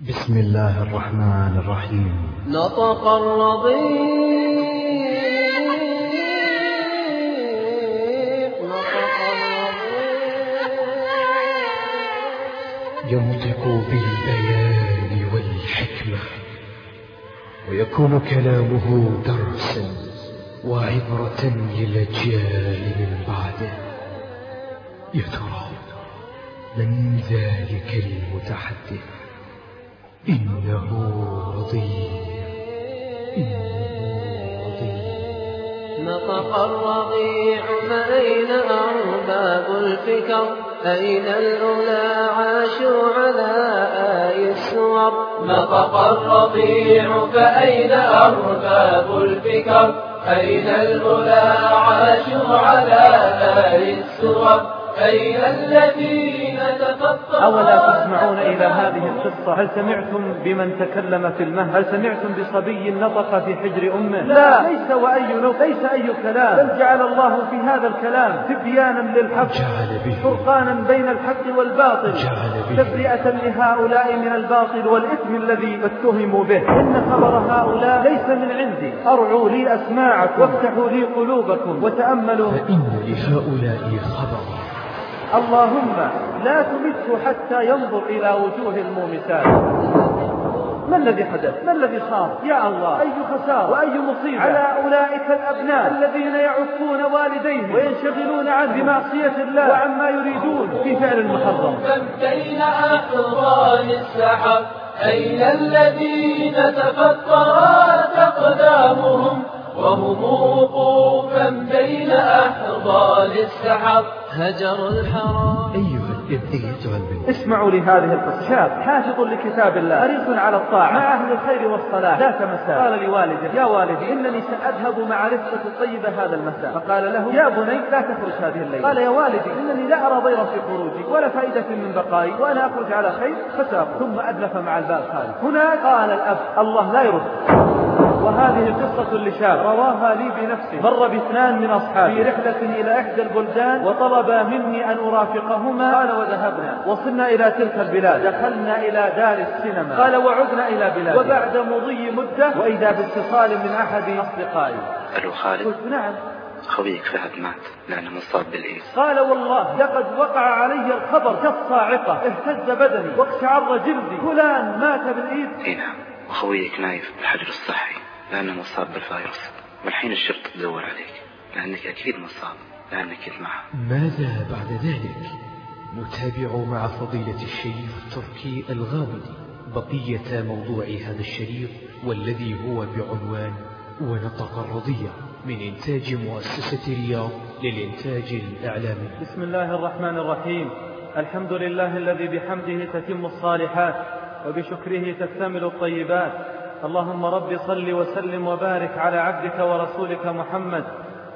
بسم الله الرحمن الرحيم. نطق الرضيع. نطق الرضيع ينطق بالبيان والحكمة ويكون كلامه درسا وعبرة للأجيال من بعده. يا ترى من ذلك المتحدث؟ إنه رضيع نطق الرضيع فأين أرباب الفكر؟ أين الأولى عاشوا على آي السور؟ نطق الرضيع فأين أرباب الفكر؟ أين الأولى عاشوا على آل السور؟ أين الذين أولا تسمعون إلى هذه القصة. هل سمعتم بمن تكلم في المهد؟ هل سمعتم بصبي نطق في حجر أمه؟ لا. ليس وأي نطق ليس أي كلام. بل جعل الله في هذا الكلام تبيانا للحق جعل به. فرقانا بين الحق والباطل. جعل به. تبرئة لهؤلاء من الباطل والإثم الذي اتهموا به. إن خبر هؤلاء ليس من عندي. أرعوا لي أسماعكم وافتحوا لي قلوبكم وتأملوا. فإن لهؤلاء خبرا اللهم لا تمته حتى ينظر إلى وجوه المومسات. ما الذي حدث؟ ما الذي صار؟ يا الله. أي خسارة؟ وأي مصيبة؟ على أولئك الأبناء الذين يعفون والديهم وينشغلون عن بمعصية الله وعما يريدون. في فعل المحرم بين أحضان السحر أين الذين تفطرت أقدامهم؟ وهم وقوفا بين أحضان السحر. هجر الحرام. أيها أيتها البنت اسمعوا لهذه القصة شاب حافظ لكتاب الله حريص على الطاعة مع أهل الخير والصلاح ذات مساء. قال لوالده يا والدي إنني سأذهب مع رفقة الطيبة هذا المساء. فقال له يا بني لا تخرج هذه الليلة. قال يا والدي إنني لا أرى ضيرا في خروجي ولا فائدة من بقائي وأنا أخرج على خير فساق ثم أدلف مع الباب خارج هناك قال الأب الله لا يرد. وهذه قصة لشاب. رواها لي بنفسه مر باثنان من أصحابي. في رحلة إلى إحدى البلدان وطلبا مني أن أرافقهما. قال وذهبنا. وصلنا إلى تلك البلاد. دخلنا إلى دار السينما. قال وعدنا إلى بلاد وبعد مضي مدة وإذا باتصال من أحد أصدقائي. ألو خالد. قلت نعم. خويك فهد مات. لأنه مصاب بالإيدز. قال والله لقد وقع علي الخبر كالصاعقة. اهتز بدني. واقشعر جلدي. فلان مات بالإيد إي نعم. وخويك نايف بالحجر الصحي. لأنه مصاب بالفيروس. والحين الشرطة تدور عليك. لأنك أكيد مصاب. لأنك كنت معه. ماذا بعد ذلك؟ نتابع مع فضيلة الشيخ تركي الغامدي بقية موضوع هذا الشريط والذي هو بعنوان ونطق الرضيع من إنتاج مؤسسة رياض للإنتاج الإعلامي. بسم الله الرحمن الرحيم. الحمد لله الذي بحمده تتم الصالحات وبشكره تكتمل الطيبات. اللهم رب صل وسلم وبارك على عبدك ورسولك محمد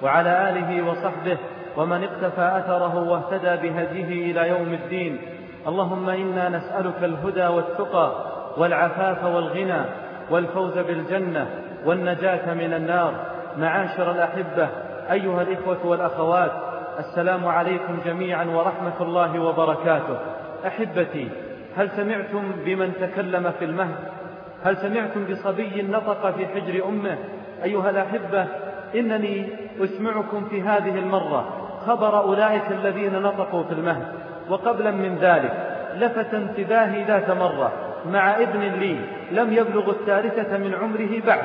وعلى آله وصحبه ومن اقتفى أثره واهتدى بهديه إلى يوم الدين. اللهم إنا نسألك الهدى والتقى والعفاف والغنى والفوز بالجنة والنجاة من النار. معاشر الأحبة أيها الإخوة والأخوات السلام عليكم جميعا ورحمة الله وبركاته. أحبتي هل سمعتم بمن تكلم في المهد؟ هل سمعتم بصبي نطق في حجر أمه؟ أيها الأحبة إنني أسمعكم في هذه المرة. خبر أولئك الذين نطقوا في المهد. وقبلا من ذلك لفت انتباهي ذات مرة مع ابن لي لم يبلغ الثالثة من عمره بعد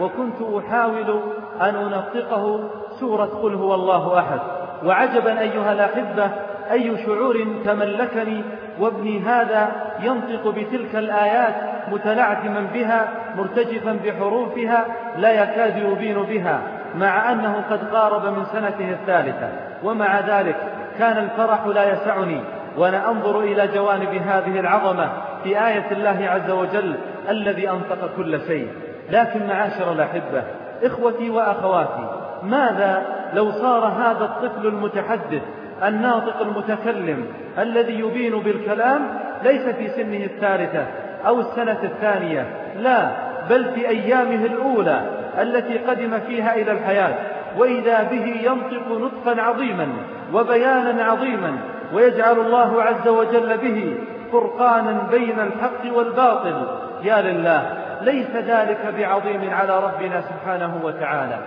وكنت أحاول أن أنطقه سورة قل هو الله أحد. وعجبا أيها الأحبة أي شعور تملكني وابني هذا ينطق بتلك الآيات متلعثما بها مرتجفا بحروفها لا يكاد يبين بها مع أنه قد قارب من سنته الثالثة. ومع ذلك كان الفرح لا يسعني وأنا أنظر إلى جوانب هذه العظمة في آية الله عز وجل الذي أنطق كل شيء. لكن معاشر الأحبة إخوتي وأخواتي ماذا لو صار هذا الطفل المتحدث الناطق المتكلم الذي يبين بالكلام ليس في سنه الثالثة أو السنة الثانية لا بل في أيامه الأولى التي قدم فيها إلى الحياة. وإذا به ينطق نطقا عظيما وبيانا عظيما ويجعل الله عز وجل به فرقانا بين الحق والباطل. يا لله ليس ذلك بعظيم على ربنا سبحانه وتعالى.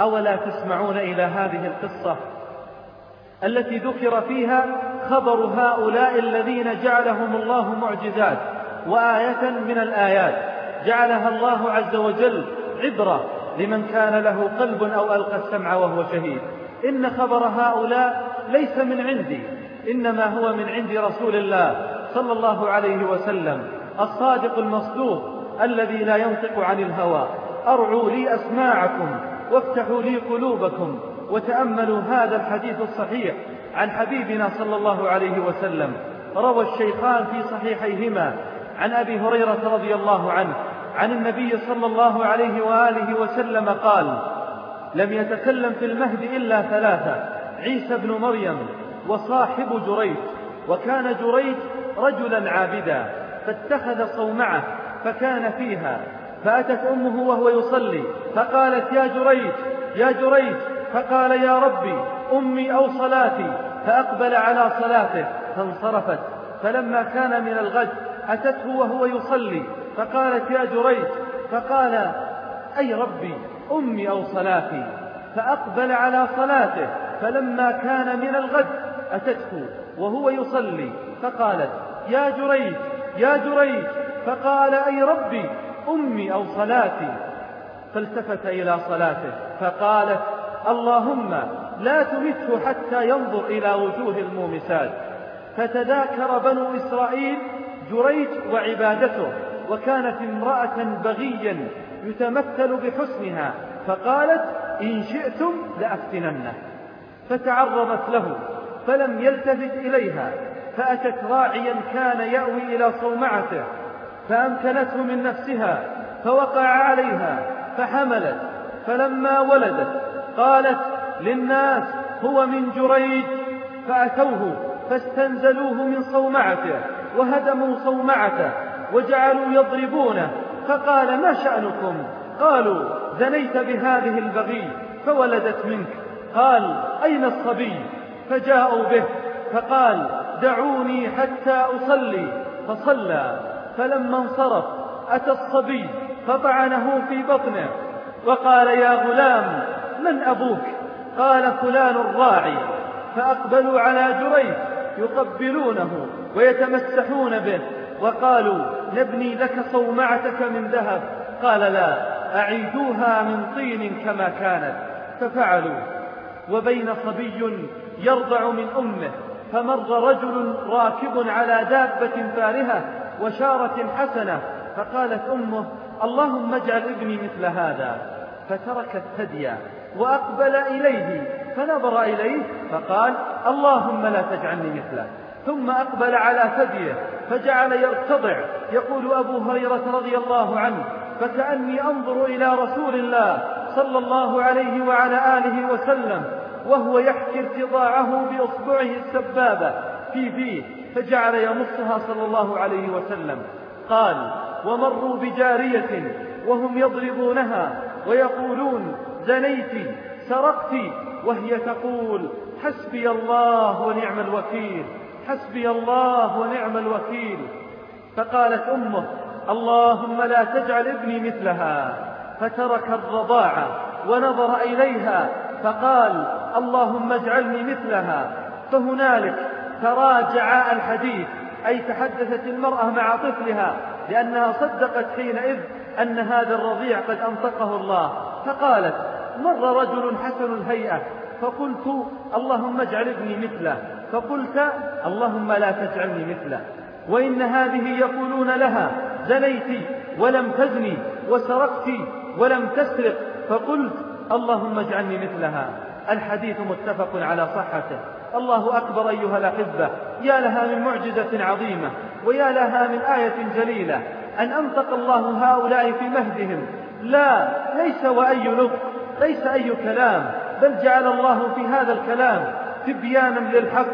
أولا تسمعون إلى هذه القصة التي ذكر فيها خبر هؤلاء الذين جعلهم الله معجزات وآية من الآيات. جعلها الله عز وجل عبرة لمن كان له قلب أو ألقى السمع وهو شهيد. إن خبر هؤلاء ليس من عندي إنما هو من عند رسول الله صلى الله عليه وسلم الصادق المصدوق الذي لا ينطق عن الهوى. أرعوا لي أسماعكم وافتحوا لي قلوبكم وتأملوا هذا الحديث الصحيح. عن حبيبنا صلى الله عليه وسلم روى الشيخان في صحيحيهما عن أبي هريرة رضي الله عنه عن النبي صلى الله عليه وآله وسلم قال لم يتكلم في المهد إلا ثلاثة عيسى بن مريم وصاحب جريج وكان جريج رجلا عابدا فاتخذ صومعة فكان فيها فأتت أمه وهو يصلي فقالت يا جريج يا جريج فقال يا ربي أمي أو صلاتي فأقبل على صلاته فانصرفت. فلما كان من الغد أتته وهو يصلي. فقالت يا جريج فقال أي ربي أمي أو صلاتي. فأقبل على صلاته. فلما كان من الغد أتته وهو يصلي. فقالت يا جريج يا جريج. فقال أي ربي أمي أو صلاتي. فالتفت إلى صلاته فقالت اللهم لا تمته حتى ينظر إلى وجوه المومسات. فتذاكر بنو إسرائيل جريج وعبادته وكانت امرأة بغيا يتمثل بحسنها فقالت إن شئتم لأفتننه. فتعرضت له فلم يلتفت إليها فأتت راعيا كان يأوي إلى صومعته فأمكنته من نفسها فوقع عليها فحملت فلما ولدت قالت للناس هو من جريج فأتوه فاستنزلوه من صومعته وهدموا صومعته وجعلوا يضربونه فقال ما شأنكم؟ قالوا زنيت بهذه البغي فولدت منك. قال أين الصبي؟ فجاءوا به فقال دعوني حتى أصلي. فصلى فلما انصرف أتى الصبي فطعنه في بطنه وقال يا غلام من أبوك؟ قال فلان الراعي فأقبلوا على جريج يقبلونه ويتمسحون به وقالوا نبني لك صومعتك من ذهب. قال لا أعيدوها من طين كما كانت. ففعلوا وبين صبي يرضع من أمه فمر رجل راكب على دابة فارهة وشارة حسنة فقالت أمه اللهم اجعل ابني مثل هذا. فترك الثدي وأقبل إليه. فنظر إليه فقال اللهم لا تجعلني مثله. ثم أقبل على ثديه فجعل يرتضع. يقول أبو هريرة رضي الله عنه فكأني أنظر إلى رسول الله صلى الله عليه وعلى آله وسلم وهو يحكي ارتضاعه بإصبعه السبابة في فيه فجعل يمصها صلى الله عليه وسلم. قال ومروا بجارية وهم يضربونها ويقولون زنيت سرقت وهي تقول حسبي الله ونعم الوكيل حسبي الله ونعم الوكيل. فقالت أمه اللهم لا تجعل ابني مثلها. فترك الرضاعة ونظر إليها فقال اللهم اجعلني مثلها. فهنالك تراجع الحديث أي تحدثت المرأة مع طفلها لأنها صدقت حينئذ أن هذا الرضيع قد أنطقه الله. فقالت مر رجل حسن الهيئة فقلت اللهم اجعل ابني مثله. فقلت اللهم لا تجعلني مثله. وإن هذه يقولون لها زنيت ولم تزني وسرقت ولم تسرق. فقلت اللهم اجعلني مثلها. الحديث متفق على صحته. الله أكبر أيها الأحبة يا لها من معجزة عظيمة ويا لها من آية جليلة. أن أنطق الله هؤلاء في مهدهم. لا ليس وأي نطق ليس أي كلام بل جعل الله في هذا الكلام تبيانا للحق.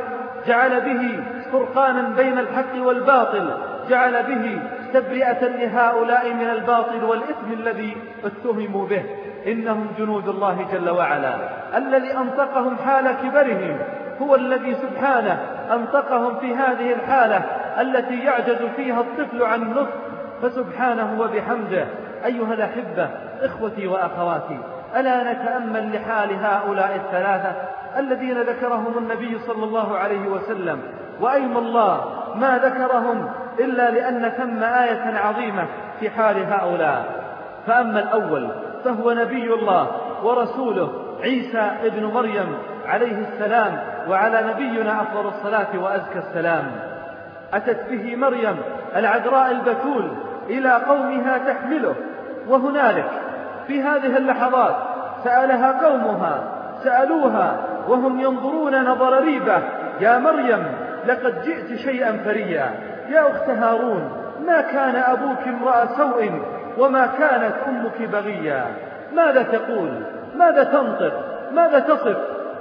جعل به فرقانا بين الحق والباطل. جعل به تبرئة لهؤلاء من الباطل والإثم الذي اتهموا به. إنهم جنود الله جل وعلا. الذي أنطقهم حال كبرهم هو الذي سبحانه أنطقهم في هذه الحالة التي يعجز فيها الطفل عن النطق فسبحانه وبحمده أيها الأحبة إخوتي وأخواتي ألا نتأمل لحال هؤلاء الثلاثة الذين ذكرهم النبي صلى الله عليه وسلم؟ وأيم الله ما ذكرهم إلا لأن ثم آية عظيمة في حال هؤلاء. فأما الأول فهو نبي الله ورسوله عيسى ابن مريم عليه السلام وعلى نبينا أفضل الصلاة وأزكى السلام. أتت به مريم العذراء البتول إلى قومها تحمله. وهنالك في هذه اللحظات سألها قومها سألوها وهم ينظرون نظر ريبة. يا مريم لقد جئت شيئا فريا. يا أخت هارون ما كان أبوك امرأ سوء وما كانت أمك بغيا؟ ماذا تقول؟ ماذا تنطق؟ ماذا تصف؟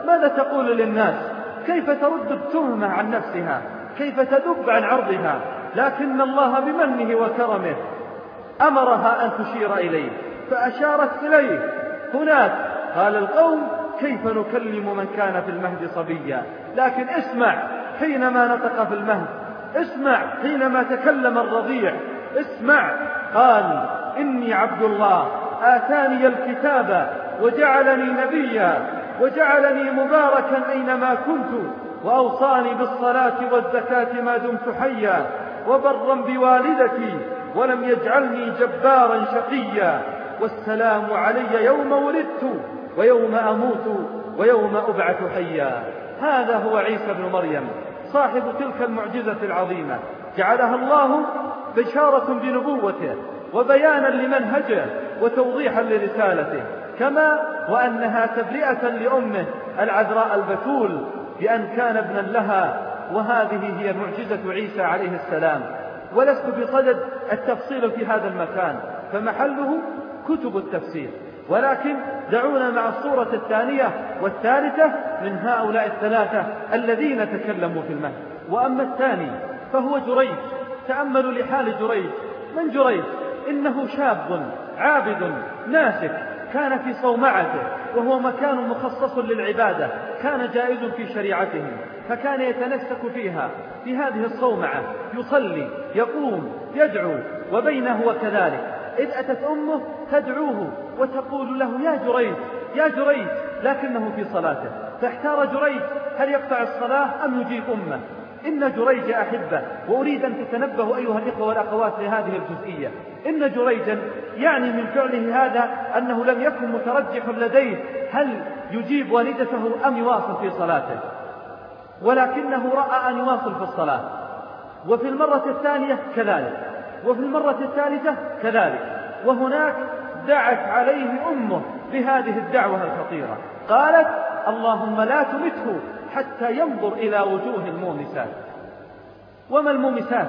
ماذا تقول للناس؟ كيف ترد التهمة عن نفسها؟ كيف تذب عن عرضها؟ لكن الله بمنه وكرمه أمرها أن تشير إليه فأشارت إليه. هناك قال القوم كيف نكلم من كان في المهد صبيا؟ لكن اسمع حينما نطق في المهد اسمع حينما تكلم الرضيع اسمع. قال إني عبد الله آتاني الكتاب وجعلني نبيا وجعلني مباركا أينما كنت وأوصاني بالصلاة والزكاة ما دمت حيا. وبرا بوالدتي ولم يجعلني جبارا شقيا. والسلام علي يوم ولدت ويوم أموت ويوم أبعث حيا. هذا هو عيسى بن مريم صاحب تلك المعجزة العظيمة. جعلها الله بشارة بنبوته وبيانا لمنهجه وتوضيحا لرسالته. كما وأنها تبرئة لأمه العذراء البتول بأن كان ابنا لها وهذه هي معجزة عيسى عليه السلام. ولست بصدد التفصيل في هذا المكان فمحله كتب التفسير. ولكن دعونا مع الصورة الثانية والثالثة من هؤلاء الثلاثة الذين تكلموا في المهد. وأما الثاني فهو جريج. تأملوا لحال جريج. من جريج؟ إنه شاب عابد ناسك. كان في صومعته وهو مكان مخصص للعبادة كان جائز في شريعتهم فكان يتنسك فيها في هذه الصومعة يصلي يقوم يدعو وبينه وكذلك. إذ أتت أمه تدعوه وتقول له يا جريج يا جريج لكنه في صلاته. فاحتار جريج هل يقطع الصلاة أم يجيب أمه؟ إن جريج أحبة وأريد أن تتنبهوا أيها الإخوة والأخوات لهذه الجزئية. إن جريجا يعني من فعله هذا أنه لم يكن مترجح لديه هل يجيب والدته أم يواصل في صلاته. ولكنه رأى أن يواصل في الصلاة. وفي المرة الثانية كذلك. وفي المرة الثالثة كذلك. وهناك دعت عليه أمه بهذه الدعوة الخطيرة. قالت اللهم لا تمته حتى ينظر إلى وجوه المومسات. وما المومسات؟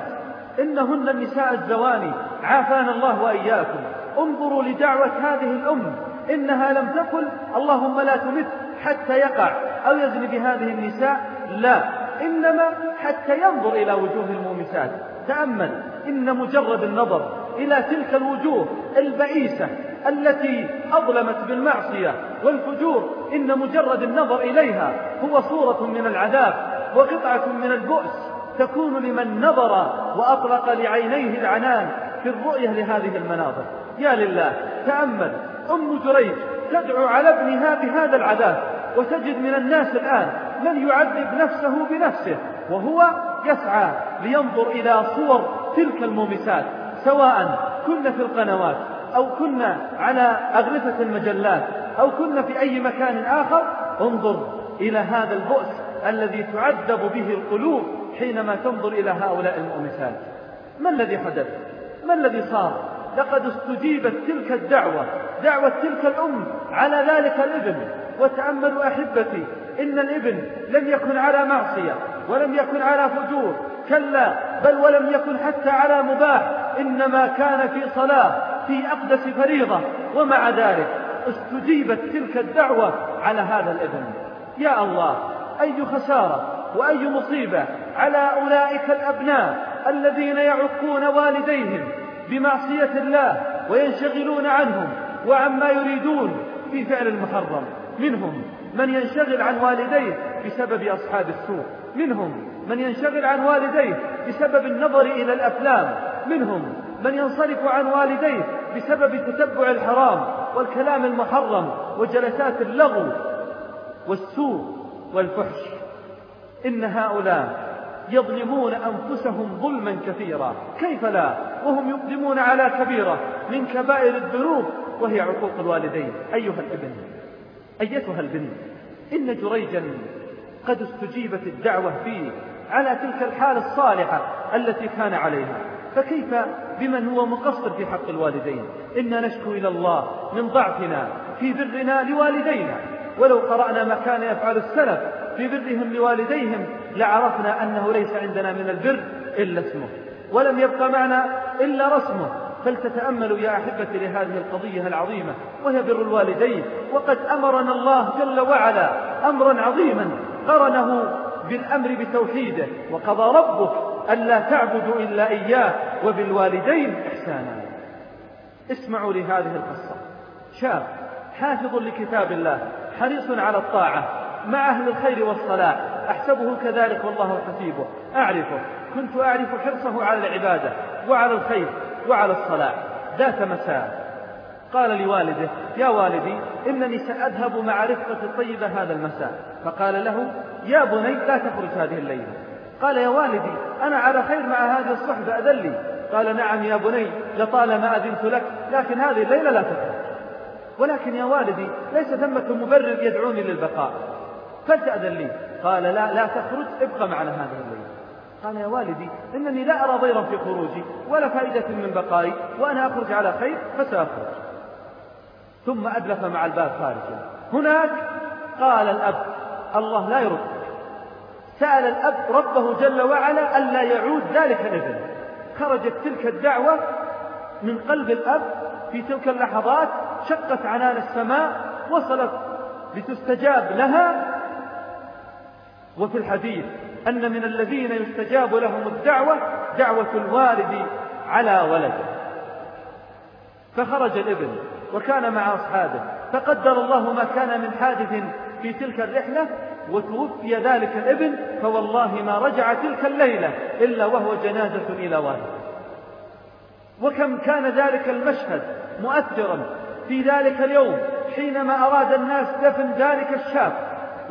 إنهن النساء الزواني. عافانا الله وإياكم. انظروا لدعوة هذه الأم. إنها لم تقل اللهم لا تمت حتى يقع أو يزني بهذه النساء. لا. إنما حتى ينظر إلى وجوه المومسات. تأمل. إن مجرد النظر إلى تلك الوجوه البئيسة التي أظلمت بالمعصية والفجور إن مجرد النظر إليها هو صورة من العذاب وقطعة من البؤس. تكون لمن نظر وأطلق لعينيه العنان في الرؤية لهذه المناظر. يا لله تأمل. أم جريج تدعو على ابنها بهذا العذاب وتجد من الناس الآن من يعذب نفسه بنفسه وهو يسعى لينظر إلى صور تلك المومسات. سواء كنا في القنوات أو كنا على أغرفة المجلات أو كنا في أي مكان آخر انظر إلى هذا البؤس الذي تعذب به القلوب حينما تنظر إلى هؤلاء المؤمسات. ما الذي حدث؟ ما الذي صار؟ لقد استجيبت تلك الدعوة دعوة تلك الأم على ذلك الابن. وتأملوا أحبتي إن الإبن لم يكن على معصية ولم يكن على فجور. كلا بل ولم يكن حتى على مباح. إنما كان في صلاة في أقدس فريضة. ومع ذلك استجيبت تلك الدعوة على هذا الإبن. يا الله أي خسارة وأي مصيبة على أولئك الأبناء الذين يعقون والديهم بمعصية الله وينشغلون عنهم وعما يريدون في فعل المحرم. منهم من ينشغل عن والديه بسبب أصحاب السوء. منهم من ينشغل عن والديه بسبب النظر إلى الأفلام. منهم من ينصرف عن والديه بسبب تتبع الحرام والكلام المحرم وجلسات اللغو والسوء والفحش. إن هؤلاء يظلمون أنفسهم ظلما كثيرا. كيف لا؟ وهم يقدمون على كبيرة من كبائر الذنوب وهي عقوق الوالدين. أيها الابن. أيتها البنت إن جريجا قد استجيبت الدعوة فيه على تلك الحالة الصالحة التي كان عليها. فكيف بمن هو مقصر في حق الوالدين؟ إنا نشكو إلى الله من ضعفنا في برنا لوالدينا. ولو قرأنا ما كان يفعل السلف في برهم لوالديهم لعرفنا أنه ليس عندنا من البر إلا اسمه. ولم يبقى معنا إلا رسمه. فلتتأملوا يا أحبتي لهذه القضية العظيمة وهي بر الوالدين وقد أمرنا الله جل وعلا أمرا عظيما قرنه بالأمر بتوحيده وقضى ربك ألا تعبدوا إلا إياه وبالوالدين إحسانا. اسمعوا لهذه القصة. شاب حافظ لكتاب الله حريص على الطاعة مع أهل الخير والصلاح أحسبه كذلك والله حسيبه. أعرفه كنت أعرف حرصه على العبادة وعلى الخير وعلى الصلاة. ذات مساء. قال لوالده يا والدي إنني سأذهب مع رفقة الطيبة هذا المساء. فقال له يا بني لا تخرج هذه الليلة. قال يا والدي أنا على خير مع هذه الصحبة أذن لي. قال نعم يا بني لطالما أذنت لك لكن هذه الليلة لا تخرج. ولكن يا والدي ليس ثمة مبرر يدعوني للبقاء. فلتأذن لي. قال لا لا تخرج ابقى معنا هذه الليلة. قال يا والدي إنني لا أرى ضيرا في خروجي ولا فائدة من بقائي وأنا أخرج على خير فسأخرج. ثم أدلف مع الباب خارجا. هناك؟ قال الأب الله لا يرد. سأل الأب ربه جل وعلا ألا يعود ذلك الابن خرجت تلك الدعوة من قلب الأب في تلك اللحظات شقت عنان السماء وصلت لتستجاب لها. وفي الحديث أن من الذين يستجاب لهم الدعوة دعوة الوالد على ولده. فخرج الابن وكان مع أصحابه فقدر الله ما كان من حادث في تلك الرحلة وتوفي ذلك الابن فوالله ما رجع تلك الليلة إلا وهو جنازة إلى والده. وكم كان ذلك المشهد مؤثرا في ذلك اليوم حينما أراد الناس دفن ذلك الشاب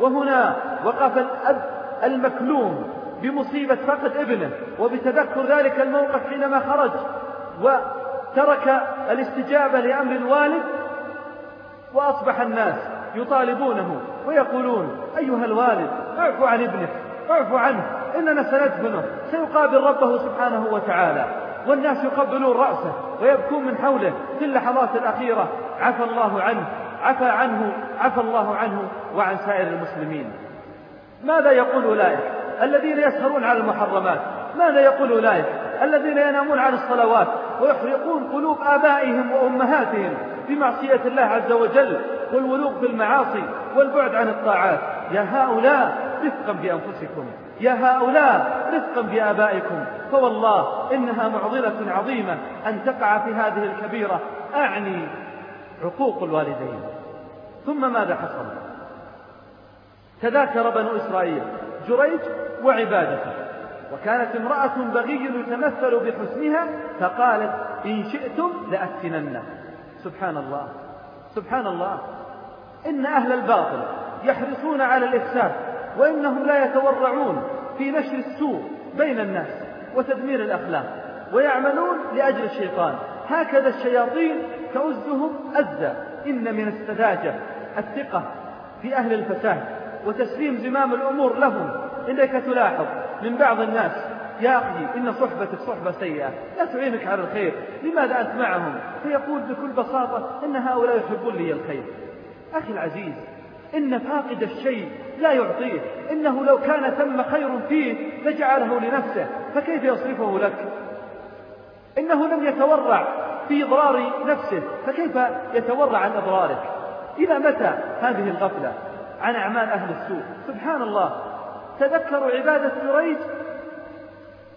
وهنا وقف الأب المكلوم بمصيبة فقد ابنه وبتذكر ذلك الموقف حينما خرج وترك الاستجابة لأمر الوالد وأصبح الناس يطالبونه ويقولون أيها الوالد اعفو عن ابنك اعفو عنه إننا سندفنه سيقابل ربه سبحانه وتعالى. والناس يقبلون رأسه ويبكون من حوله في اللحظات الأخيرة. عفى الله عنه عفى عنه عفى الله عنه وعن سائر المسلمين. ماذا يقول أولئك؟ الذين يسهرون على المحرمات. ماذا يقول أولئك؟ الذين ينامون عن الصلوات ويحرقون قلوب آبائهم وأمهاتهم بمعصية الله عز وجل والولوغ في المعاصي والبعد عن الطاعات. يا هؤلاء رفقا بأنفسكم. يا هؤلاء رفقا بآبائكم. فوالله إنها معضلة عظيمة أن تقع في هذه الكبيرة. أعني عقوق الوالدين. ثم ماذا حصل؟ تذاكر بنو إسرائيل جريج وعبادته. وكانت امرأة بغي يتمثل بحسنها فقالت إن شئتم لأفتننه. سبحان الله. سبحان الله. إن أهل الباطل يحرصون على الإفساد وإنهم لا يتورعون في نشر السوء بين الناس وتدمير الأخلاق ويعملون لأجل الشيطان. هكذا الشياطين تؤزهم أزا إن من السذاجة الثقة في أهل الفساد. وتسليم زمام الأمور لهم. إنك تلاحظ من بعض الناس يا أخي إن صحبتك صحبة سيئة. لا تعينك على الخير. لماذا أنت معهم؟ فيقول بكل بساطة إن هؤلاء يحبون لي الخير. أخي العزيز إن فاقد الشيء لا يعطيه. إنه لو كان ثم خير فيه لجعله لنفسه. فكيف يصرفه لك؟ إنه لم يتورع في إضرار نفسه. فكيف يتورع عن إضرارك إلى متى هذه الغفلة؟ عن أعمال أهل السوء. سبحان الله تذكروا عبادة جريج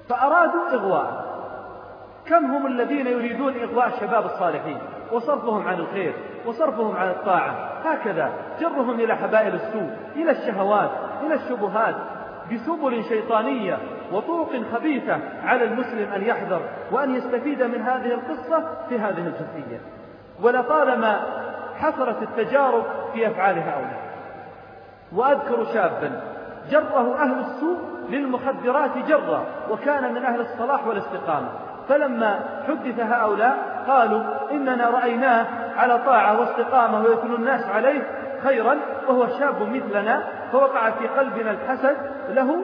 فأرادوا إغواء. كم هم الذين يريدون إغواء الشباب الصالحين؟ وصرفهم عن الخير وصرفهم عن الطاعة. هكذا. جرهم إلى حبائل السوء إلى الشهوات إلى الشبهات. بسبل شيطانية وطرق خبيثة على المسلم أن يحذر وأن يستفيد من هذه القصة في هذه الجزئية. ولطالما حصلت التجارب في أفعال هؤلاء. وأذكر شابا جره أهل السوء للمخدرات جرا وكان من أهل الصلاح والاستقامة. فلما حدث هؤلاء قالوا إننا رأيناه على طاعة واستقامة ويثنو الناس عليه خيرا وهو شاب مثلنا فوقع في قلبنا الحسد له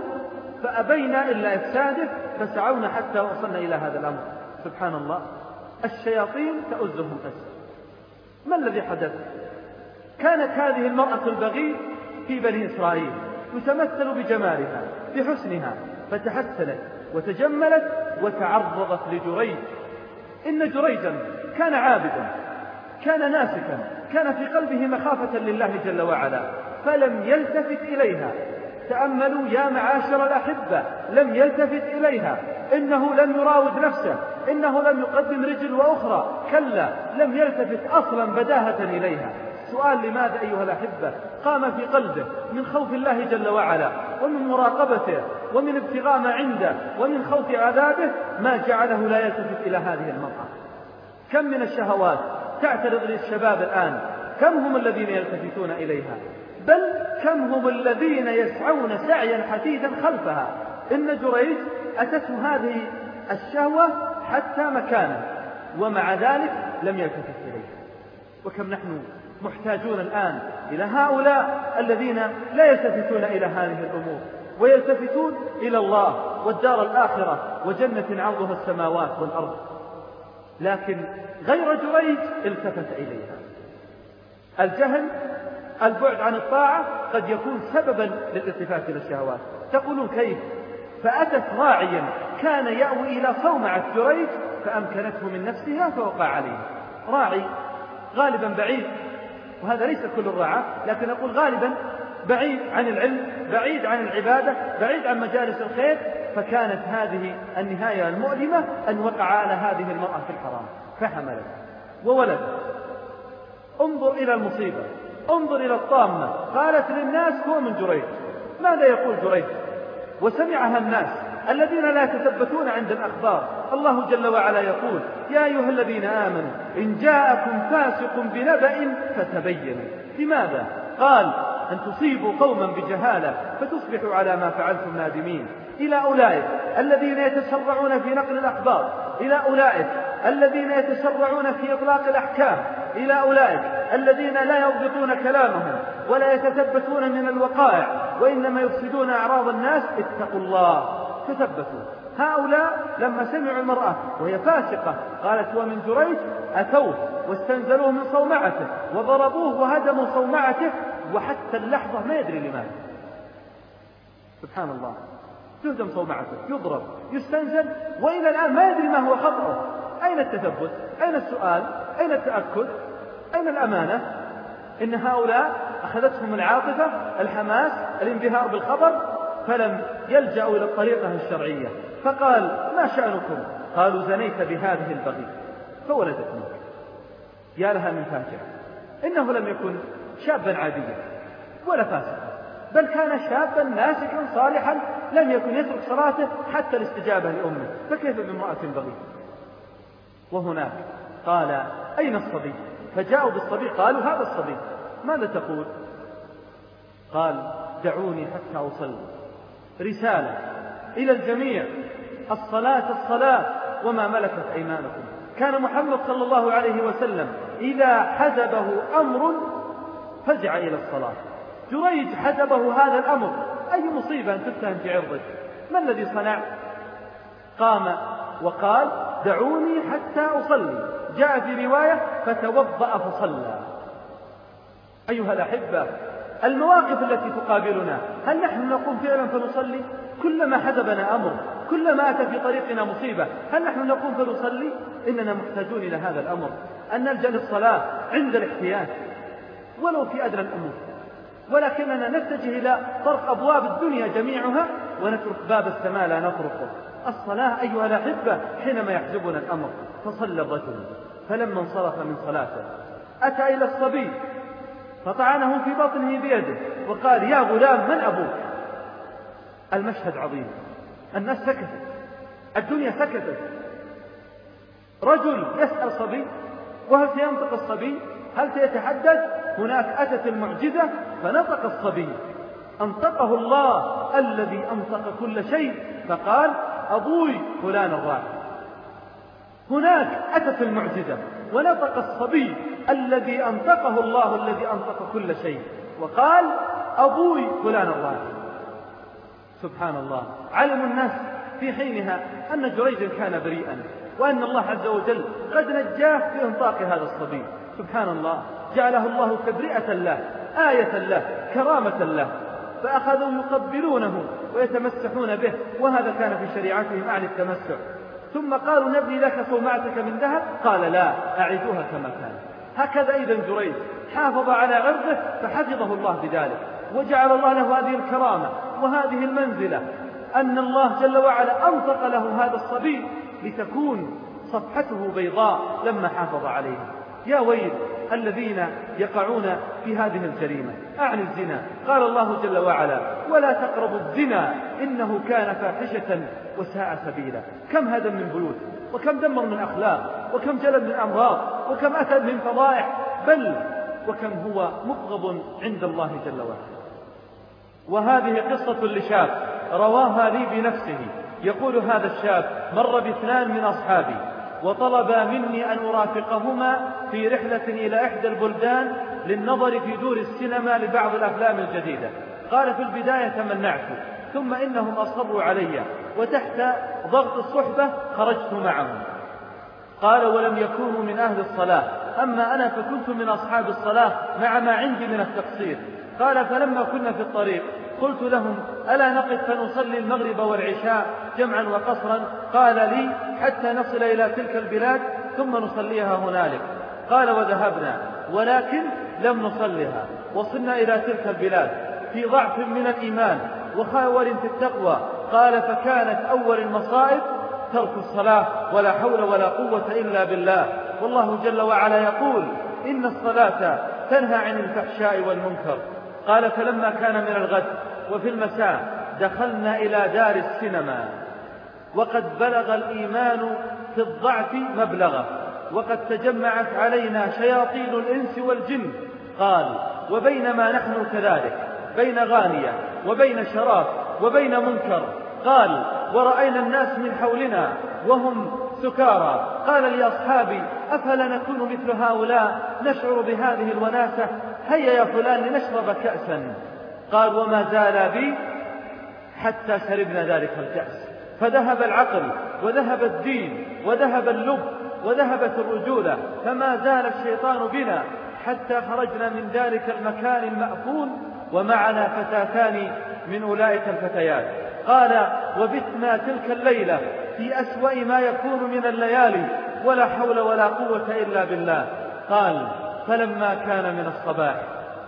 فأبينا إلا إفساده فسعونا حتى وصلنا إلى هذا الأمر. سبحان الله. الشياطين تؤزهم أسر ما الذي حدث؟ كانت هذه المرأة البغي في بني إسرائيل تتمثل بجمالها بحسنها فتحسنت وتجملت وتعرضت لجريج. إن جريجا كان عابدا كان ناسكا كان في قلبه مخافة لله جل وعلا فلم يلتفت إليها. تأملوا يا معاشر الأحبة لم يلتفت إليها. إنه لم يراود نفسه إنه لم يقدم رجل وأخرى. كلا لم يلتفت أصلا بداهة إليها. سؤال لماذا أيها الأحبة قام في قلبه من خوف الله جل وعلا ومن مراقبته ومن ابتغاء ما عنده ومن خوف عذابه ما جعله لا يلتفت إلى هذه المرأة. كم من الشهوات تعترض للشباب الآن؟ كم هم الذين يلتفتون إليها؟ بل كم هم الذين يسعون سعيا حثيثا خلفها؟ إن جريج أتته هذه الشهوة حتى مكانه ومع ذلك لم يلتفت إليها. وكم نحن محتاجون الآن إلى هؤلاء الذين لا يلتفتون إلى هذه الأمور ويلتفتون إلى الله والدار الآخرة وجنة عرضها السماوات والأرض. لكن غير جريج التفت إليها. الجهل البعد عن الطاعة قد يكون سببا للالتفات إلى الشهوات. تقولون كيف؟ فأتت راعيا كان يأوي إلى صومعة جريج فأمكنته من نفسها فوقع عليه. راعي غالبا بعيد وهذا ليس كل الرعاة لكن أقول غالبا بعيد عن العلم بعيد عن العبادة بعيد عن مجالس الخير فكانت هذه النهاية المؤلمة أن وقع على هذه المرأة في الحرام. فحملت. وولد انظر إلى المصيبة. انظر إلى الطامة. قالت للناس هو من جريج. ماذا يقول جريج؟ وسمعها الناس. الذين لا يتثبتون عند الأخبار. الله جل وعلا يقول يا أيها الذين آمنوا إن جاءكم فاسق بنبأ فتبينوا. لماذا؟ قال أن تصيبوا قوما بجهالة فتصبحوا على ما فعلتم نادمين. إلى أولئك الذين يتسرعون في نقل الأخبار. إلى أولئك الذين يتسرعون في إطلاق الأحكام. إلى أولئك الذين لا يضبطون كلامهم ولا يتثبتون من الوقائع وإنما يفسدون أعراض الناس. اتقوا الله. تثبتوا. هؤلاء لما سمعوا المرأة وهي فاسقة قالت ومن جريج أتوه واستنزلوه من صومعته وضربوه وهدموا صومعته وحتى اللحظة ما يدري لماذا. سبحان الله. تهدم صومعته يضرب يستنزل وإلى الآن ما يدري ما هو خطره أين التثبت؟ أين السؤال؟ أين التأكد؟ أين الأمانة؟ إن هؤلاء أخذتهم العاطفة الحماس الانبهار بالخبر فلم يلجأوا إلى الطريقة الشرعية فقال ما شأنكم؟ قالوا زنيت بهذه البغي فولدت منك يا لها من فاجعة إنه لم يكن شابا عاديا ولا فاسقا بل كان شابا ناسكا صالحا لم يكن يترك صلاته حتى الاستجابة لأمه. فكيف بامرأة بغي وهناك قال أين الصبي؟ فجاءوا بالصبي قالوا هذا الصبي. ماذا تقول؟ قال دعوني حتى أصلي. رسالة إلى الجميع. الصلاة الصلاة وما ملكت أيمانكم. كان محمد صلى الله عليه وسلم إذا حزبه أمر فزع إلى الصلاة. جريج حزبه هذا الأمر. أي مصيبة أن تتهم في عرضك؟ ما الذي صنع؟ قام وقال دعوني حتى أصلي. جاء في رواية فتوضأ فصلى. أيها الأحبة المواقف التي تقابلنا. هل نحن نقوم فعلا فنصلي؟ كلما حزبنا أمر كلما أتى في طريقنا مصيبة هل نحن نقوم فنصلي؟ إننا محتاجون إلى هذا الأمر. أن نلجأ للصلاة عند الاحتياج ولو في أدنى الأمور. ولكننا نتجه إلى طرق أبواب الدنيا جميعها ونترك باب السماء لا نطرقه. الصلاة أيها الأحبة حينما يحجبنا الأمر. فصلى الرجل فلما انصرف من صلاته أتى إلى الصبي فطعنه في بطنه بيده وقال يا غلام من أبوك؟ المشهد عظيم. الناس سكتت. الدنيا سكتت. رجل يسأل صبي وهل سينطق الصبي؟ هل سيتحدث؟ هناك أتت المعجزة فنطق الصبي. أنطقه الله الذي أنطق كل شيء فقال أبوي فلان الراحل هناك أتت المعجزة ونطق الصبي الذي أنطقه الله الذي أنطق كل شيء. وقال أبوي فلان الراحل سبحان الله. علم الناس في حينها أن جريجا كان بريئا وأن الله عز وجل قد نجاه في إنطاق هذا الصبي. سبحان الله. جعله الله تبرئة له آية له كرامة له. فأخذوا يقبلونه ويتمسحون به وهذا كان في شريعتهم عن التمسح. ثم قالوا نبني لك صومعتك من ذهب؟ قال لا أعيدوها كما كان. هكذا إذا جريج حافظ على عرضه فحفظه الله بذلك وجعل الله له هذه الكرامة وهذه المنزلة أن الله جل وعلا أنطق له هذا الصبي لتكون صفحته بيضاء لما حافظ عليها يا ويل الذين يقعون في هذه الجريمة أعني الزنا. قال الله جل وعلا ولا تقربوا الزنا إنه كان فاحشة وساء سبيلا. كم هدم من بيوت وكم دمر من أخلاق وكم جلب من أمراض وكم أتى من فضائح بل وكم هو مبغض عند الله جل وعلا. وهذه قصة لشاب رواها لي بنفسه يقول هذا الشاب مر باثنان من أصحابي وطلبا مني أن أرافقهما في رحلة إلى إحدى البلدان للنظر في دور السينما لبعض الأفلام الجديدة. قال في البداية تمنعت ثم إنهم أصروا علي وتحت ضغط الصحبة خرجت معهم. قال ولم يكونوا من أهل الصلاة. أما أنا فكنت من أصحاب الصلاة مع ما عندي من التقصير. قال فلما كنا في الطريق قلت لهم ألا نقف فنصلي المغرب والعشاء جمعا وقصرا؟ قال لي حتى نصل إلى تلك البلاد ثم نصليها هنالك. قال وذهبنا ولكن لم نصلها وصلنا إلى تلك البلاد في ضعف من الإيمان. وخاول في التقوى. قال فكانت أول المصائب ترك الصلاة ولا حول ولا قوة إلا بالله. والله جل وعلا يقول إن الصلاة تنهى عن الفحشاء والمنكر. قال فلما كان من الغد وفي المساء دخلنا إلى دار السينما وقد بلغ الإيمان في الضعف مبلغه وقد تجمعت علينا شياطين الإنس والجن. قال وبينما نحن كذلك. بين غانية وبين شراب وبين منكر. قال ورأينا الناس من حولنا وهم سكارى. قال لأصحابي أفلا نكون مثل هؤلاء؟ نشعر بهذه الوناسة؟ هيا يا فلان لنشرب كأسا. قال وما زال بي حتى شربنا ذلك الكأس. فذهب العقل وذهب الدين وذهب اللب وذهبت الرجولة. فما زال الشيطان بنا حتى خرجنا من ذلك المكان المأفون ومعنا فتاتان من أولئك الفتيات. قال وبتنا تلك الليلة في أسوأ ما يكون من الليالي ولا حول ولا قوة إلا بالله. قال فلما كان من الصباح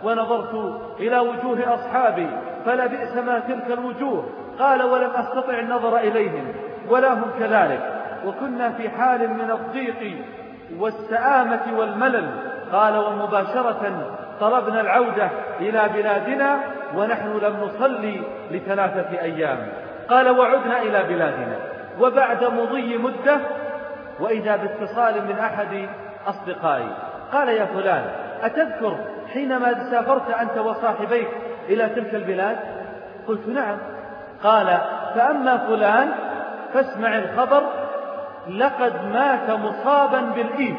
ونظرت إلى وجوه أصحابي فلبئس ما تلك الوجوه. قال ولم أستطع النظر إليهم ولا هم كذلك. وكنا في حال من الضيق والسآمة والملل. قال ومباشرة طلبنا العودة إلى بلادنا ونحن لم نصلي لثلاثة أيام. قال وعدنا إلى بلادنا. وبعد مضي مدة وإذا باتصال من أحد أصدقائي قال يا فلان أتذكر حينما سافرت أنت وصاحبيك إلى تلك البلاد؟ قلت نعم. قال فأما فلان فاسمع الخبر لقد مات مصابا بالإيد.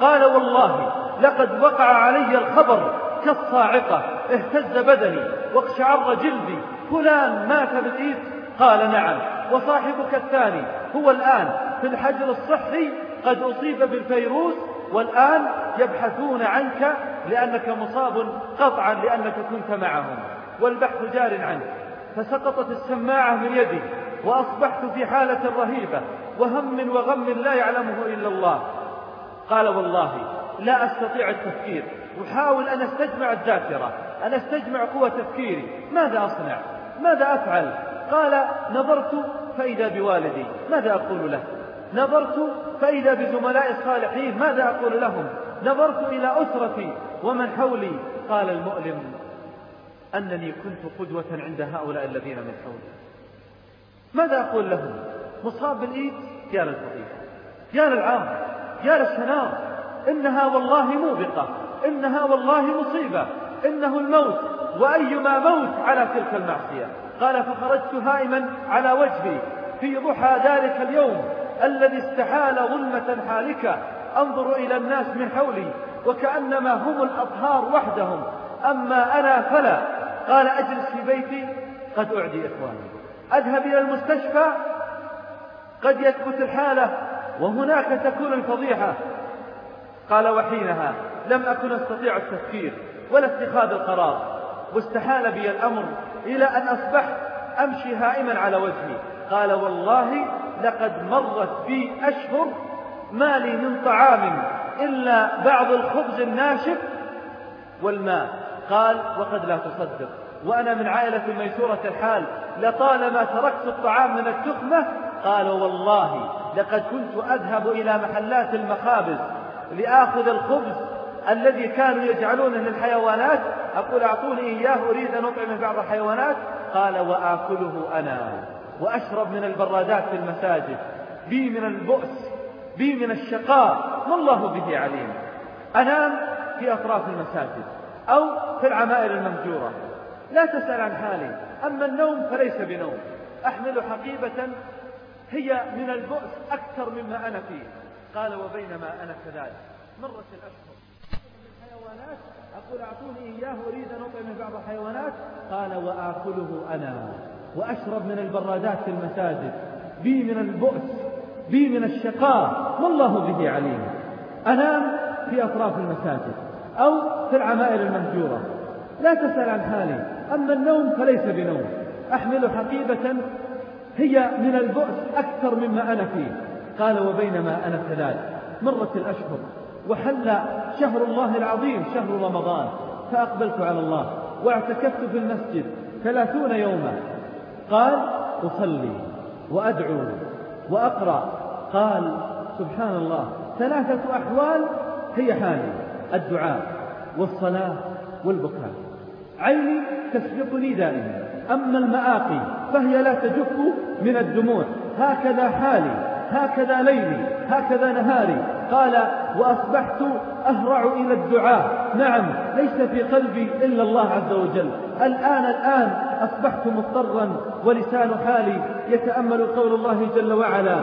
قال والله لقد وقع علي الخبر كالصاعقة اهتز بدني واقشعر جلدي فلان مات بالإيد؟ قال نعم. وصاحبك الثاني هو الآن في الحجر الصحي قد أصيب بالفيروس والآن يبحثون عنك لأنك مصاب قطعا لأنك كنت معهم. والبحث جار عنك. فسقطت السماعة من يدي وأصبحت في حالة رهيبة وهم وغم لا يعلمه إلا الله. قال والله لا أستطيع التفكير. أحاول أن أستجمع الذاكرة أن أستجمع قوة تفكيري. ماذا أصنع؟ ماذا أفعل؟ قال نظرت فإذا بوالدي. ماذا أقول له؟ نظرت فإذا بزملاء الصالحين. ماذا أقول لهم؟ نظرت إلى أسرتي. ومن حولي؟ قال المؤلم أنني كنت قدوة عند هؤلاء الذين من حولي. ماذا أقول لهم؟ مصاب بالإيد يا للفضيحة يا للعار يا للشنار إنها والله موبقة إنها والله مصيبة إنه الموت وأيما موت على تلك المعصية. قال فخرجت هائما على وجهي في ضحى ذلك اليوم الذي استحال ظلمة حالكة. أنظر إلى الناس من حولي وكأنما هم الأطهار وحدهم. أما أنا فلا. قال أجلس في بيتي. قد أعدي إخواني. أذهب إلى المستشفى. قد يثبت الحالة وهناك تكون الفضيحة. قال وحينها لم أكن أستطيع التفكير ولا اتخاذ القرار واستحال بي الأمر إلى أن أصبحت أمشي هائما على وجهي. قال والله لقد مرت بي أشهر ما لي من طعام إلا بعض الخبز الناشف والماء. قال وقد لا تصدق وأنا من عائلة ميسورة الحال لطالما تركت الطعام من التخمة قال والله لقد كنت أذهب إلى محلات المخابز لآخذ الخبز الذي كانوا يجعلونه للحيوانات أقول أعطوني إياه أريد أن أطعم بعض الحيوانات. قال وآكله أنا وأشرب من البرادات في المساجد. بي من البؤس بي من الشقاء. ما الله به عليم. أنام في أطراف المساجد أو في العمائر الممجورة. لا تسأل عن حالي. أما النوم فليس بنوم. أحمل حقيبة هي من البؤس أكثر مما أنا فيه. قال وبينما أنا كذلك. مرت الأشهر. الحيوانات أقول أعطوني إياه أريد أن أطعم بعض الحيوانات قال وآكله أنا. وأشرب من البرادات في المساجد. بي من البؤس بي من الشقاء. ما الله به عليم. أنام في أطراف المساجد أو في العمائر المهجورة. لا تسأل عن حالي. أما النوم فليس بنوم. أحمل حقيبة هي من البؤس أكثر مما أنا فيه. قال وبينما أنا كذلك مرت الأشهر. وحل شهر الله العظيم شهر رمضان. فأقبلت على الله. واعتكفت في المسجد ثلاثون يوما. قال أصلي وأدعو وأقرأ. قال سبحان الله ثلاثة أحوال هي حالي الدعاء والصلاة والبكاء. عيني تسبقني دائما. أما المآقي فهي لا تجف من الدموع. هكذا حالي. هكذا ليلي هكذا نهاري. قال وأصبحت أهرع إلى الدعاء. نعم ليس في قلبي إلا الله عز وجل. الآن الآن أصبحت مضطرا ولسان حالي يتأمل قول الله جل وعلا.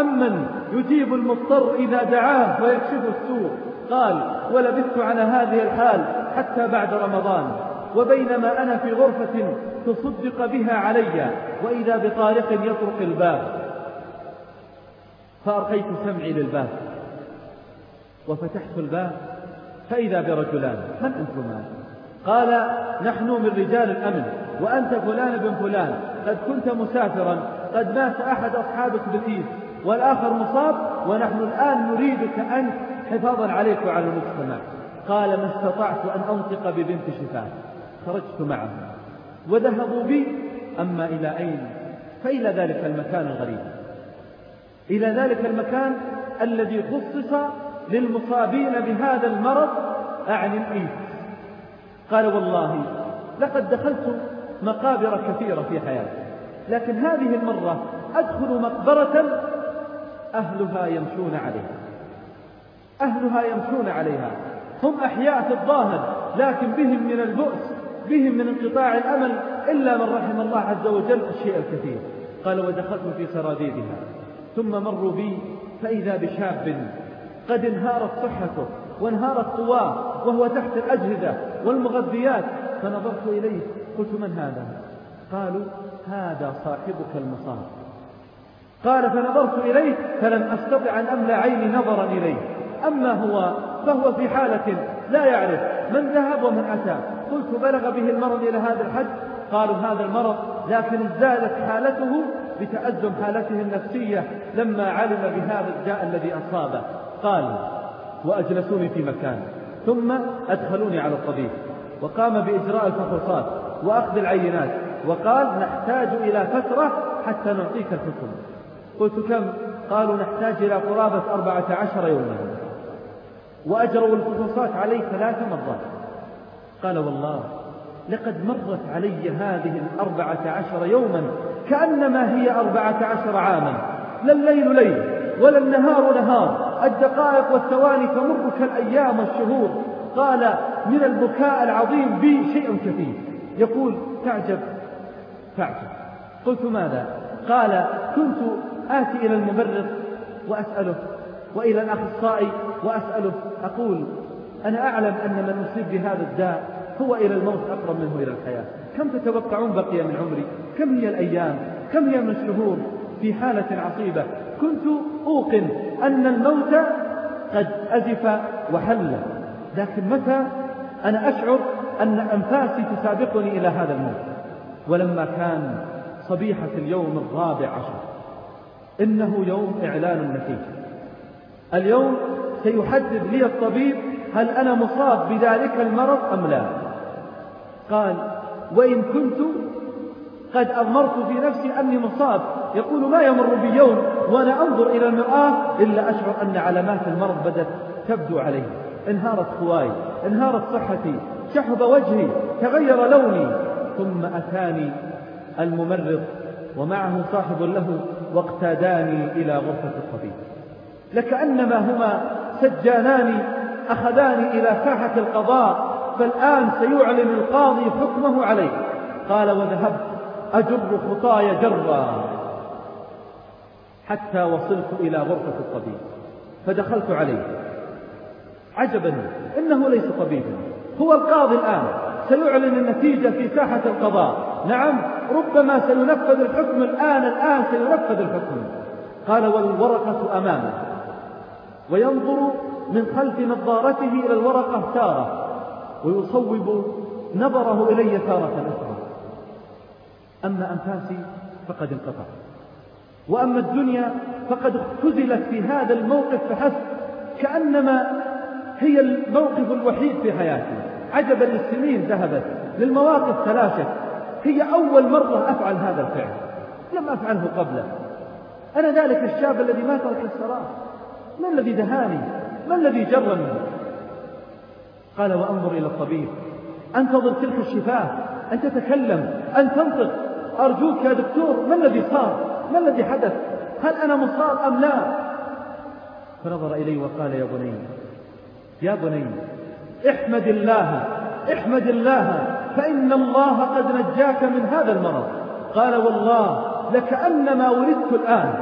أمن يجيب المضطر إذا دعاه ويكشف السوء. قال ولبثت على هذه الحال حتى بعد رمضان. وبينما أنا في غرفة تصدق بها علي وإذا بطارق يطرق الباب. فأرقيت سمعي للباب وفتحت الباب فإذا برجلان من أنتما قال نحن من رجال الأمن وأنت فلان بن فلان قد كنت مسافرا قد مات أحد أصحابك بالإيد والآخر مصاب ونحن الآن نريدك أنت حفاظا عليك وعلى المجتمع. قال ما استطعت أن أنطق ببنت شفاه. خرجت معه وذهبوا بي أما إلى أين؟ فإلى ذلك المكان الغريب. إلى ذلك المكان الذي خصص للمصابين بهذا المرض أعني الإيد قال والله لقد دخلت مقابر كثيرة في حياتي لكن هذه المرة أدخل مقبرة أهلها يمشون عليها. أهلها يمشون عليها. هم أحياء في الظاهر لكن بهم من البؤس بهم من انقطاع الأمل إلا من رحم الله عز وجل الشيء الكثير. قال ودخلت في سراديدها ثم مروا بي فإذا بشاب قد انهارت صحته وانهارت قواه وهو تحت الأجهزة والمغذيات فنظرت إليه قلت من هذا؟ قالوا هذا صاحبك المصاب. قال فنظرت إليه فلم أستطع أن أملأ عيني نظرا إليه. أما هو فهو في حالة لا يعرف من ذهب ومن أتى. قلت بلغ به المرض إلى هذا الحد؟ قالوا هذا المرض لكن ازدادت حالته بتأزم حالته النفسية لما علم بهذا الداء الذي أصابه. قال وأجلسوني في مكان. ثم أدخلوني على الطبيب. وقام بإجراء الفحوصات وأخذ العينات. وقال نحتاج إلى فترة حتى نعطيك الحكم. قلت كم؟ قالوا نحتاج إلى قرابة أربعة عشر يوما. وأجروا الفحوصات علي ثلاث مرات. قال والله لقد مرت علي هذه الأربعة عشر يوما كأنما هي أربعة عشر عاما لا الليل ليل ولا النهار نهار. الدقائق والثواني تمر كالأيام والشهور. قال من البكاء العظيم بي شيء كثير. يقول تعجب تعجب. قلت ماذا؟ قال كنت آتي إلى الممرض وأسأله وإلى الأخصائي وأسأله. أقول أنا أعلم أن من أصيب بهذا الداء هو إلى الموت أقرب منه إلى الحياة. كم تتوقعون بقي من عمري؟ كم هي الأيام؟ كم هي من الشهور؟ في حالة عصيبة. كنت أوقن أن الموت قد أزف وحل. لكن متى أنا أشعر أن أنفاسي تسابقني إلى هذا الموت؟ ولما كان صبيحة اليوم الرابع عشر. إنه يوم إعلان النتيجة. اليوم سيحدد لي الطبيب هل أنا مصاب بذلك المرض أم لا. قال وإن كنت قد أضمرت في نفسي أني مصاب. يقول ما يمر بي يوم وأنا أنظر إلى المرآة إلا أشعر أن علامات المرض بدأت تبدو علي. انهارت خواي انهارت صحتي شحب وجهي تغير لوني. ثم أتاني الممرض ومعه صاحب له واقتاداني إلى غرفة الطبيب. لكأنما هما سجانان أخذاني إلى ساحة القضاء فالآن سيعلن القاضي حكمه عليه. قال وذهبت أجر خطاي جرا. حتى وصلت إلى غرفة الطبيب فدخلت عليه. عجبا إنه ليس طبيبا. هو القاضي الآن. سيعلن النتيجة في ساحة القضاء. نعم ربما سينفذ الحكم الآن الآن سينفذ الحكم. قال والورقة أمامه. وينظر من خلف نظارته إلى الورقة تارة ويصوب نظره إلي تارة أخرى. أما أنفاسي فقد انقطع. وأما الدنيا فقد اختزلت في هذا الموقف فحسب كأنما هي الموقف الوحيد في حياتي. عجبا للسنين ذهبت للمواقف تلاشت. هي أول مرة أفعل هذا الفعل. لم أفعله قبله. أنا ذلك الشاب الذي ما ترك الصلاة ما الذي دهاني؟ ما الذي جرني؟ قال وأنظر إلى الطبيب. أنتظر تلك الشفاة. أن تتكلم. أن تنطق. أرجوك يا دكتور ما الذي صار؟ ما الذي حدث؟ هل أنا مصاب أم لا؟ فنظر إلي وقال يا بني يا بني احمد الله احمد الله فإن الله قد نجاك من هذا المرض. قال والله لكأنما ولدت الآن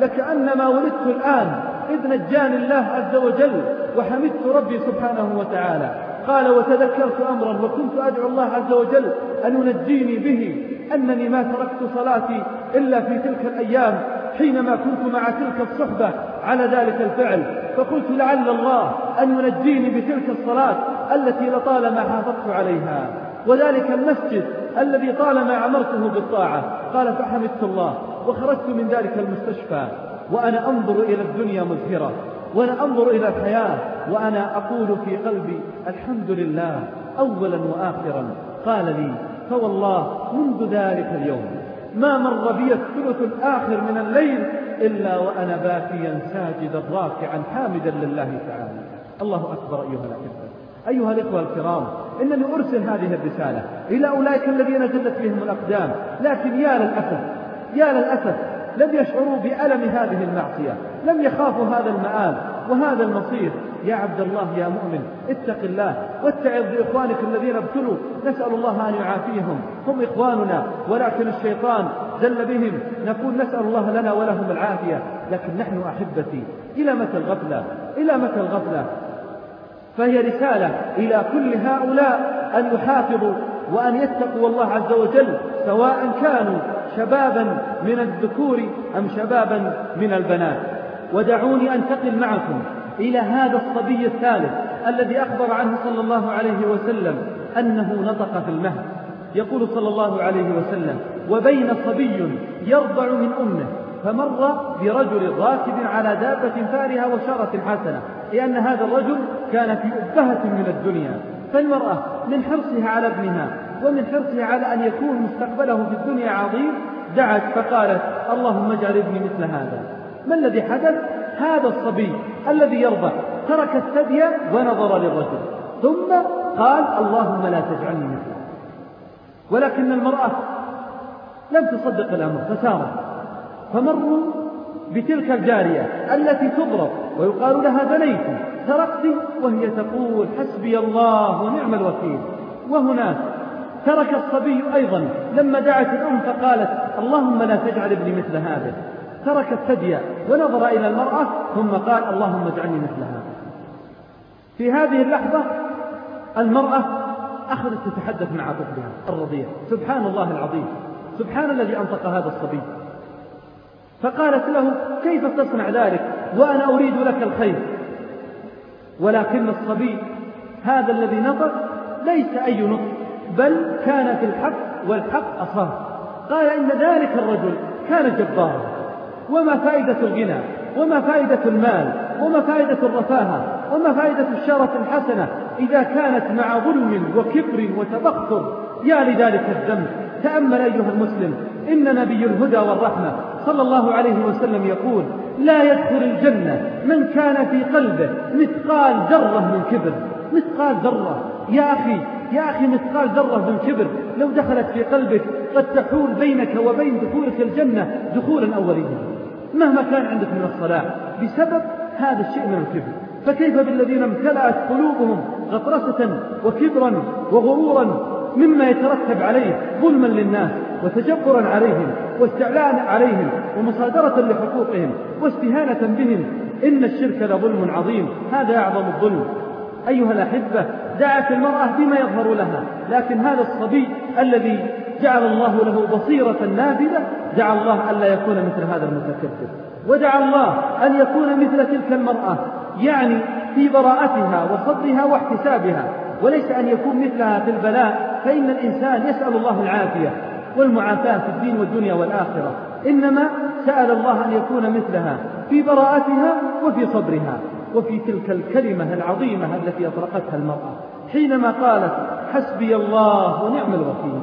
لكأنما ولدت الآن. إذ نجاني الله عز وجل وحمدت ربي سبحانه وتعالى. قال وتذكرت أمرا وكنت أدعو الله عز وجل أن ينجيني به أنني ما تركت صلاتي إلا في تلك الأيام حينما كنت مع تلك الصحبة على ذلك الفعل. فقلت لعل الله أن ينجيني بتلك الصلاة التي لطالما حافظت عليها. وذلك المسجد الذي طالما عمرته بالطاعة. قال فحمدت الله وخرجت من ذلك المستشفى. وأنا أنظر إلى الدنيا مزهرة وأنا أنظر إلى الحياة وأنا أقول في قلبي الحمد لله أولا وآخرا. قال لي فوالله منذ ذلك اليوم ما مر بي الثلث الآخر من الليل إلا وأنا باكيا ساجدا راكعا حامدا لله تعالى. الله أكبر أيها الأحبة. أيها الإخوة الكرام إنني أرسل هذه الرسالة إلى أولئك الذين زلت بهم الأقدام. لكن يا للأسف يا للأسف لم يشعروا بألم هذه المعصية لم يخافوا هذا المآل وهذا المصير. يا عبد الله يا مؤمن اتق الله واتعظ بإخوانك الذين ابتلوا. نسأل الله أن يعافيهم. هم إخواننا ولكن الشيطان زل بهم. نقول نسأل الله لنا ولهم العافية. لكن نحن أحبتي إلى متى الغفلة؟ إلى متى الغفلة؟ فهي رسالة إلى كل هؤلاء أن يحافظوا وأن يتقوا الله عز وجل سواء كانوا شبابا من الذكور أم شبابا من البنات. ودعوني أنتقل معكم إلى هذا الصبي الثالث الذي أخبر عنه صلى الله عليه وسلم أنه نطق في المهد. يقول صلى الله عليه وسلم وبين صبي يرضع من أمه. فمر برجل راكب على دابة فارهة وشارة حسنة لأن هذا الرجل كان في أبهة من الدنيا. فالمرأة من حرصها على ابنها ومن حرصها على أن يكون مستقبله في الدنيا عظيم دعت فقالت اللهم اجعل ابني مثل هذا. ما الذي حدث؟ هذا الصبي الذي يرضع ترك الثدي ونظر للرجل ثم قال اللهم لا تجعلني مثله. ولكن المرأة لم تصدق الأمر فسارت. فمروا بتلك الجارية التي تضرب ويقال لها بنيت سرقت وهي تقول حسبي الله ونعم الوكيل. وهناك ترك الصبي أيضا. لما دعت الأم فقالت اللهم لا تجعل ابني مثل هذا. ترك الثدي ونظر إلى المرأة ثم قال اللهم اجعلني مثل هذا. في هذه اللحظة المرأة أخذت تتحدث مع طفلها الرضيع. سبحان الله العظيم. سبحان الذي أنطق هذا الصبي. فقالت له كيف تصنع ذلك؟ وأنا أريد لك الخير. ولكن الصبي هذا الذي نطق ليس أي نطق. بل كان في الحق والحق أصاب قال إن ذلك الرجل كان جبارا. وما فائدة الغنى وما فائدة المال وما فائدة الرفاهة وما فائدة الشرف الحسنة. إذا كانت مع ظلم وكبر وتبختر يا لذلك الذنب. تأمل أيها المسلم إن نبي الهدى والرحمة صلى الله عليه وسلم يقول لا يدخل الجنة من كان في قلبه مثقال ذرة من كبر. مثقال ذرة. يا أخي يا أخي مثقال ذرة من كبر لو دخلت في قلبك قد تحول بينك وبين دخولك الجنة دخولا أوليا مهما كان عندك من الصلاة بسبب هذا الشيء من الكبر. فكيف بالذين امتلأت قلوبهم غطرسة وكبرا وغرورا مما يترتب عليه ظلما للناس وتجبرا عليهم واستعلاء عليهم ومصادرة لحقوقهم واستهانة بهم؟ إن الشرك لظلم عظيم. هذا أعظم الظلم. أيها الأحبة دعت المرأة بما يظهر لها لكن هذا الصبي الذي جعل الله له بصيرة نافذة دعا الله ألا يكون مثل هذا المتكبر. ودعا الله أن يكون مثل تلك المرأة يعني في براءتها وصدرها واحتسابها وليس أن يكون مثلها في البلاء فإن الإنسان يسأل الله العافية والمعافاة في الدين والدنيا والآخرة. إنما سأل الله أن يكون مثلها في براءتها وفي صبرها وفي تلك الكلمة العظيمة التي أطلقتها المرأة حينما قالت حسبي الله ونعم الوكيل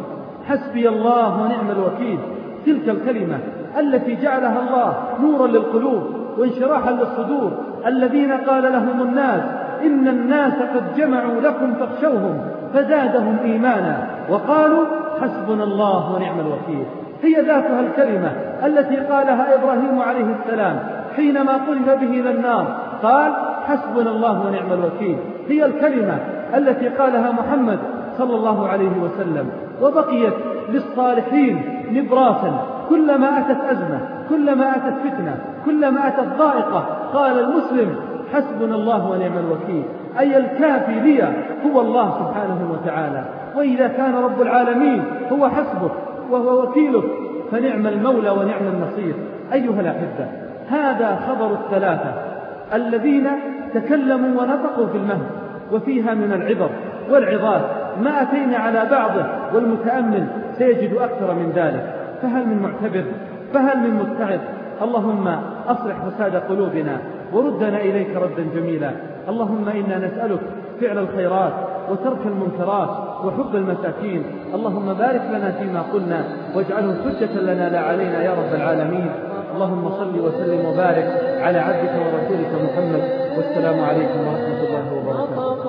حسبي الله ونعم الوكيل. تلك الكلمة التي جعلها الله نورا للقلوب وانشراحا للصدور الذين قال لهم الناس إن الناس قد جمعوا لكم فاخشوهم فزادهم إيمانا. وقالوا حسبنا الله ونعم الوكيل. هي ذاتها الكلمة التي قالها إبراهيم عليه السلام حينما قلب به إلى النار قال حسبنا الله ونعم الوكيل. هي الكلمة التي قالها محمد صلى الله عليه وسلم وبقيت للصالحين نبراسا. كلما أتت أزمة كلما أتت فتنة كلما أتت ضائقة قال المسلم حسبنا الله ونعم الوكيل. أي الكافي لي هو الله سبحانه وتعالى. وإذا كان رب العالمين هو حسبك وهو وكيلك فنعم المولى ونعم النصير. أيها الأحبة هذا خبر الثلاثة. الذين تكلموا ونطقوا في المهد وفيها من العبر والعظات ما أتينا على بعضه والمتأمل سيجد أكثر من ذلك. فهل من معتبر؟ فهل من متعظ اللهم أصلح فساد قلوبنا وردنا إليك ردا جميلا. اللهم إنا نسألك فعل الخيرات وترك المنكرات وحب المساكين. اللهم بارك لنا فيما قلنا واجعله حجة لنا لا علينا يا رب العالمين. اللهم صل وسلم وبارك على عبدك ورسولك محمد. والسلام عليكم ورحمة الله وبركاته.